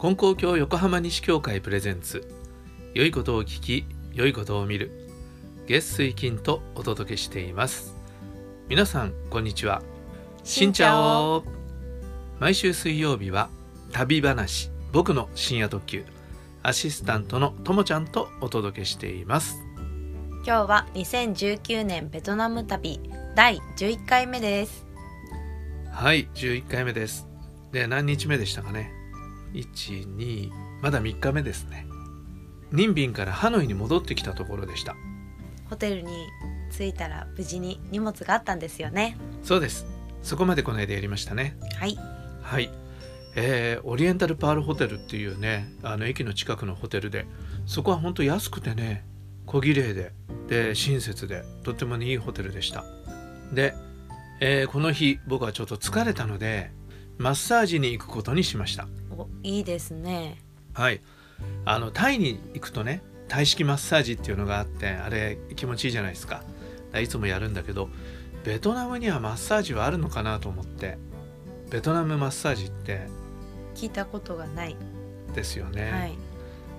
金光教横浜西教会プレゼンツ。良いことを聞き良いことを見る。月水金とお届けしています。皆さんこんにちは。しんちゃお。毎週水曜日は旅話。僕の深夜特急。アシスタントのともちゃんとお届けしています。今日は2019年ベトナム旅第11回目です。はい11回目です。で何日目でしたかね？12まだ3日目ですね。ニンビンからハノイに戻ってきたところでした。ホテルに着いたら無事に荷物があったんですよね。そうです。そこまでこの間やりましたね。はい。はい。えー、オリエンタルパールホテルっていうねあの駅の近くのホテルでそこは本当安くてね小綺麗でで親切でとってもいいホテルでした。で、えー、この日僕はちょっと疲れたのでマッサージに行くことにしましたおいいですね。はい。あのタイに行くとねタイ式マッサージっていうのがあってあれ気持ちいいじゃないですか。いつもやるんだけどベトナムにはマッサージはあるのかなと思ってベトナムマッサージって聞いたことがない。ですよね、はい。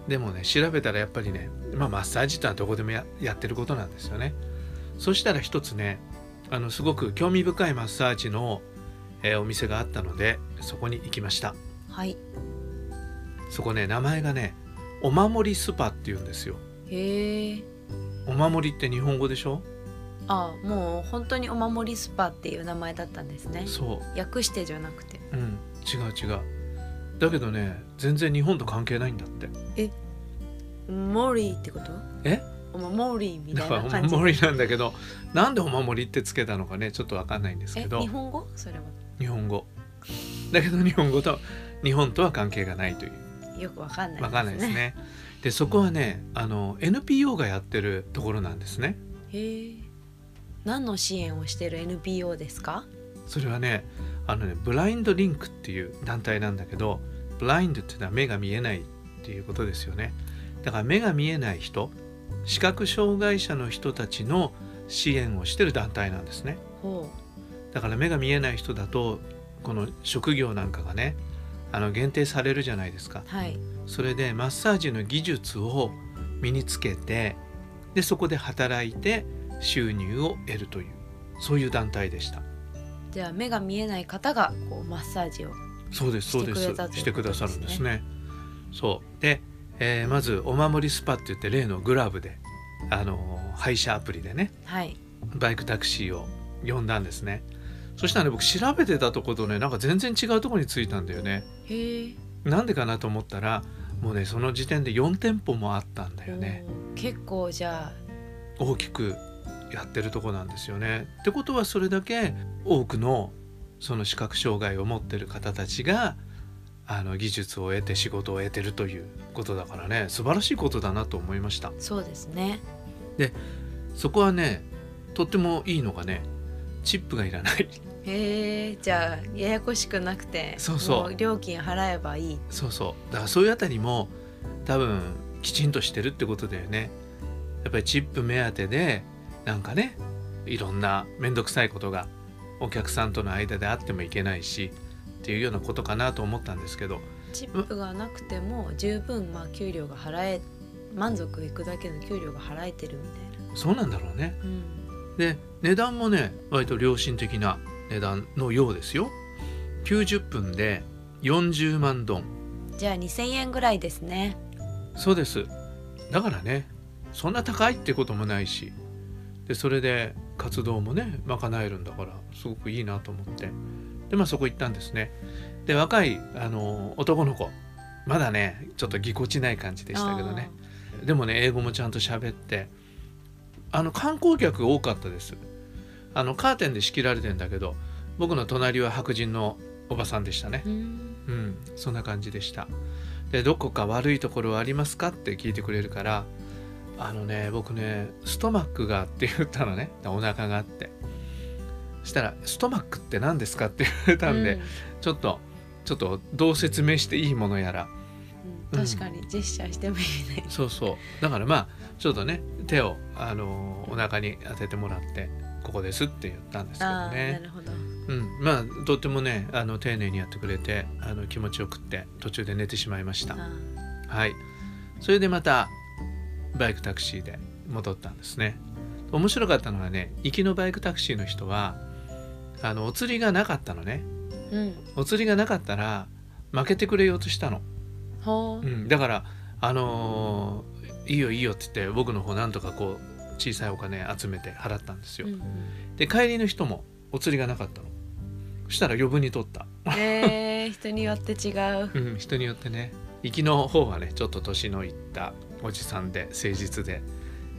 でもね調べたらやっぱりね、まあ、マッサージってのはどこでもややってることなんですよね。そしたら一つねあのすごく興味深いマッサージの、えーお店があったのでそこに行きましたはい。そこね名前がねお守りスパっていうんですよ。へえ。お守りって日本語でしょ？あもう本当にお守りスパっていう名前だったんですね。そう。訳してじゃなくて。うん。違う違う。だけどね全然日本と関係ないんだって。モリーってこと？え？お守りみただからおいな感じ。守りなんだけどなんでお守りってつけたのかねちょっとわかんないんですえけど。日本語？それは。日本語だけど日本語と日本とは関係がないという。よくわかんないわかんないですね。でそこはねあの NPO がやってるところなんですね。へえ。何の支援をしてる NPO ですか？それはねあのねブラインドリンクっていう団体なんだけどブラインドっていうのは目が見えないっていうことですよね。だから目が見えない人視覚障害者の人たちの支援をしてる団体なんですね。ほだから目が見えない人だとこの職業なんかがねあの限定されるじゃないですか。うはい。それでマッサージの技術を身につけてでそこで働いて収入を得るというそういう団体でした。じゃあ目が見えない方がこうマッサージをそうですそうです。してくださるんですね。そう。で、えーまずお守りスパって言って例のグラブであのー配車アプリでねはい。バイクタクシーを呼んだんですねそしたらね僕調べてたとことねなんか全然違うとこに着いたんだよね。なんでかなと思ったらもうねその時点で4店舗もあったんだよね。結構じゃ大きくやってるとこなんですよね。ってことはそれだけ多くのその視覚障害を持ってる方たちがあの技術を得て仕事を得てるということだからね素晴らしいことだなと思いました。あそうですね。そこはねとってもいいのがねチップがいらない。へえじゃあややこしくなくてそうそう。も料金払えばいい。そうそう。だからそういうあたりも多分きちんとしてるってことだよね。やっぱりチップ目当てでなんかねいろんな面倒くさいことがお客さんとの間であってもいけないしっていうようなことかなと思ったんですけど。チップがなくても十分まあ給料が払え満足いくだけの給料が払えてるみたいそうなんだろうね。な、うん、で値段もね割と良心的な値段のようですよ。90分で40万ドン。じゃあ2000円ぐらいですね。そうです。だからねそんな高いってこともないし。でそれで活動もね賄えるんだからすごくいいなと思って。でまあそこ行ったんですね。で若いあの男の子。まだねちょっとぎこちない感じでしたけどね。でもね英語もちゃんと喋ってあの観光客多かったです。あのカーテンで仕切られてんだけど僕の隣は白人のおばさんでしたね。うん。うん、そんな感じでした。で、どこか悪いところはありますかって聞いてくれるから、あのね、僕ね、ストマックがって言ったのね、お腹があって。そしたら、ストマックって何ですかって言われたんで、うん。ちょっと、ちょっとどう説明していいものやら、うん確かにジェスチャーしてもいい。ねそうそう。だからまあ、ちょっとね、手を、あのお腹に当ててもらって、ここですって言ったんですけどああなね。るほど。ううん、まあとってもねあの丁寧にやってくれてあの気持ちよくって途中で寝てしまいました。あはい。それでまたバイクタクシーで戻ったんですね。面白かったのはね行きのバイクタクシーの人はあのお釣りがなかったのね。うん。お釣りがなかったら負けてくれようとしたの、ほう、うん、だからあのーいいよいいよって言って僕の方なんとかこう小さいお金集めて払ったんですよ、うんで帰りの人もお釣りがなかったの。そしたら余分に取った。うん、えー、人によって違う。うん、人によってね。行きの方はねちょっと年のいったおじさんで誠実で、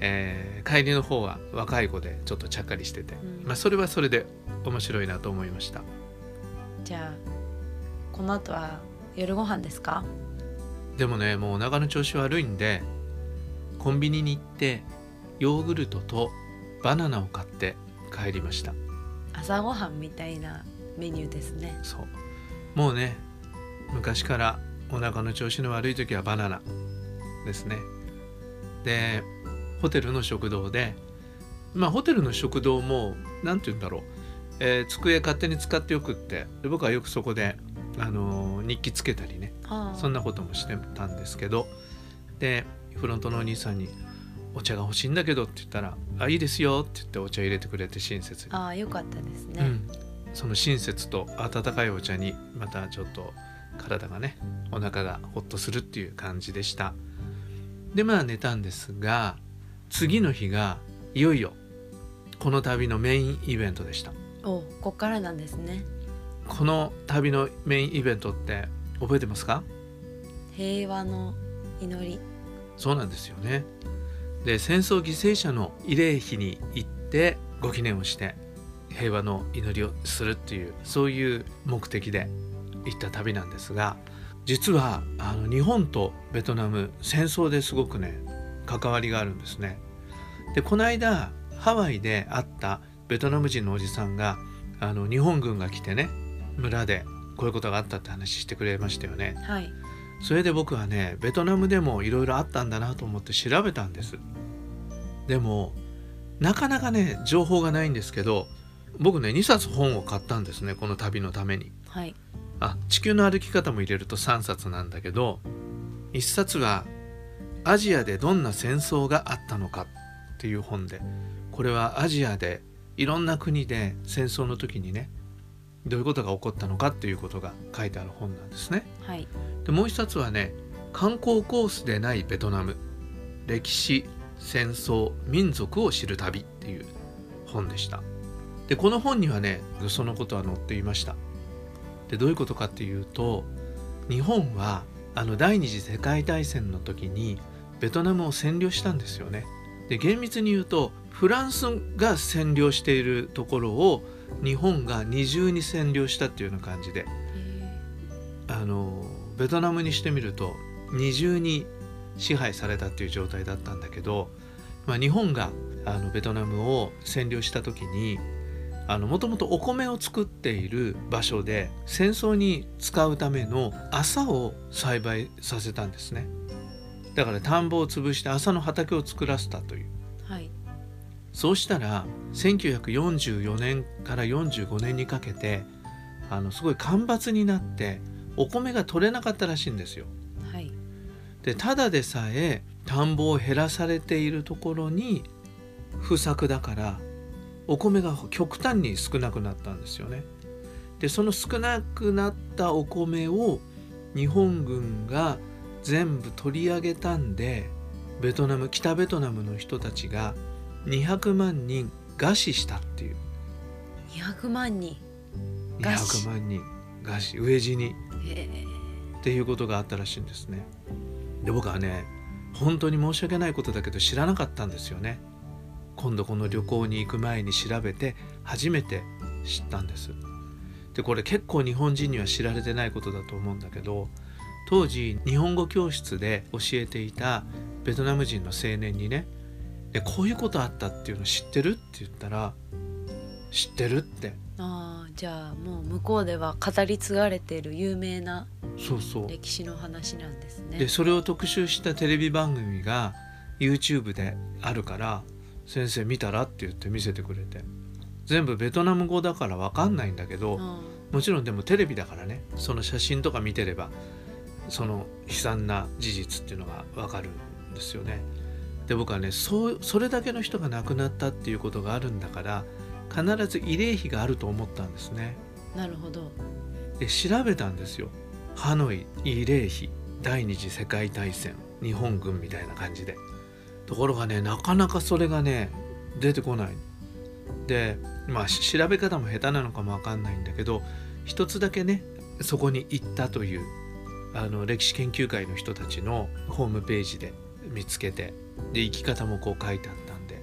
えー帰りの方は若い子でちょっとちゃっかりしてて、うん。まあ、それはそれで面白いなと思いました。じゃあこの後は夜ご飯ですか？でもねもうお腹の調子悪いんでコンビニに行ってヨーグルトとバナナを買って帰りました。朝ごはんみたいなメニューですね。そう。もうね昔からお腹の調子の悪い時はバナナですね。でホテルの食堂でまあホテルの食堂も何て言うんだろう、えー机勝手に使ってよくってで僕はよくそこで、あのー日記つけたりねそんなこともしてたんですけどでフロントのお兄さんに「お茶が欲しいんだけど」って言ったら「あいいですよ」って言ってお茶入れてくれて親切に。ああよかったですね、うん、その親切と温かいお茶にまたちょっと体がねお腹がほっとするっていう感じでした。でまあ寝たんですが次の日がいよいよこの旅のメインイベントでした。おこっからなんですね。この旅のメインイベントって覚えてますか？平和の祈り。そうなんですよね。で戦争犠牲者の慰霊碑に行ってご記念をして平和の祈りをするっていうそういう目的で行った旅なんですが実はあの日本とベトナム戦争ですごくね関わりがあるんですね。でこの間ハワイで会ったベトナム人のおじさんがあの日本軍が来てね村でこういうことがあったって話してくれましたよね。はい。それで僕はねベトナムでもいろいろあったんだなと思って調べたんです。でもなかなかね情報がないんですけど僕ね2冊本を買ったんですねこの旅のために。はい。あ地球の歩き方も入れると3冊なんだけど1冊は「アジアでどんな戦争があったのか」っていう本でこれはアジアでいろんな国で戦争の時にねどういうことが起こったのかっていうことが書いてある本なんですね。はい。でもう一冊はね観光コースでないベトナム歴史戦争民族を知る旅っていう本でした。でこの本にはねそのことは載っていました。でどういうことかっていうと日本はあの第二次世界大戦の時にベトナムを占領したんですよね。で厳密に言うとフランスが占領しているところを日本が二重に占領したっていうような感じで。あのベトナムにしてみると二重に支配されたっていう状態だったんだけど、まあ、日本があのベトナムを占領した時にもともとお米を作っている場所で戦争に使うための麻を栽培させたんですね。だから田んぼを潰して麻の畑を作らせたという。そうしたら1944年から45年にかけてあのすごい干ばつになってお米が取れなかったらしいんですよ。はいでただでさえ田んぼを減らされているところに不作だからお米が極端に少なくなったんですよね。でその少なくなったお米を日本軍が全部取り上げたんでベトナム北ベトナムの人たちが200万人餓死したっていう200万人餓死200万人餓死飢え死にえっていうことがあったらしいんですね。で僕はね本当に申し訳ないことだけど知らなかったんですよね。今度この旅行に行く前に調べて初めて知ったんです。でこれ結構日本人には知られてないことだと思うんだけど当時日本語教室で教えていたベトナム人の青年にねでこういうことあったっていうの知ってる？って言ったら知ってるって。ああじゃあもう向こうでは語り継がれている有名なそうそう。歴史の話なんですね。でそれを特集したテレビ番組が YouTube であるから先生見たらって言って見せてくれて。全部ベトナム語だから分かんないんだけど、うん。もちろんでもテレビだからね。その写真とか見てればその悲惨な事実っていうのが分かるんですよね。で僕はねそうそれだけの人が亡くなったっていうことがあるんだから必ず慰霊碑があると思ったんですね。なるほどで調べたんですよ。ハノイ慰霊碑第二次世界大戦日本軍みたいな感じで。ところがねなかなかそれがね出てこない。でまあし調べ方も下手なのかもわかんないんだけど一つだけねそこに行ったというあの歴史研究会の人たちのホームページで見つけてで生き方もこう書いてあったんで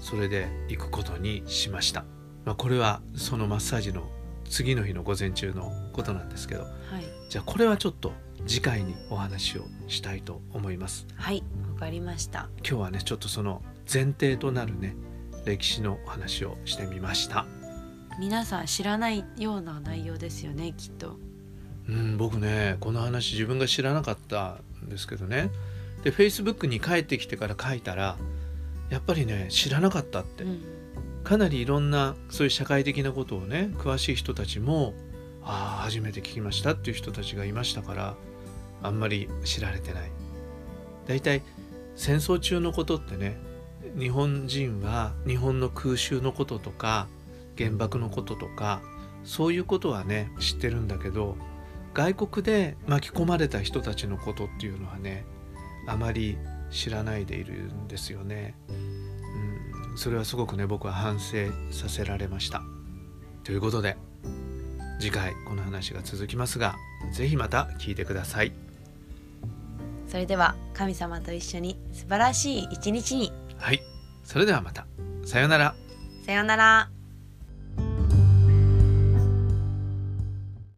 それで行くことにしました、まあ、これはそのマッサージの次の日の午前中のことなんですけどはい。じゃあこれはちょっと次回にお話をしたいと思います。はいわかりました。今日はねちょっとその前提となるね歴史のお話をしてみました。皆さん知らないような内容ですよねきっと。うん僕ねこの話自分が知らなかったんですけどねで Facebook に帰ってきてから書いたらやっぱりね知らなかったって。うん。かなりいろんなそういう社会的なことをね詳しい人たちもああ初めて聞きましたっていう人たちがいましたからあんまり知られてない。大体戦争中のことってね日本人は日本の空襲のこととか原爆のこととかそういうことはね知ってるんだけど外国で巻き込まれた人たちのことっていうのはねあまり知らないでいるんですよね。うん、それはすごくね僕は反省させられました。ということで次回この話が続きますが是非また聞いてください。それでは神様と一緒に素晴らしい一日にはい、それではまた。さようなら。さようなら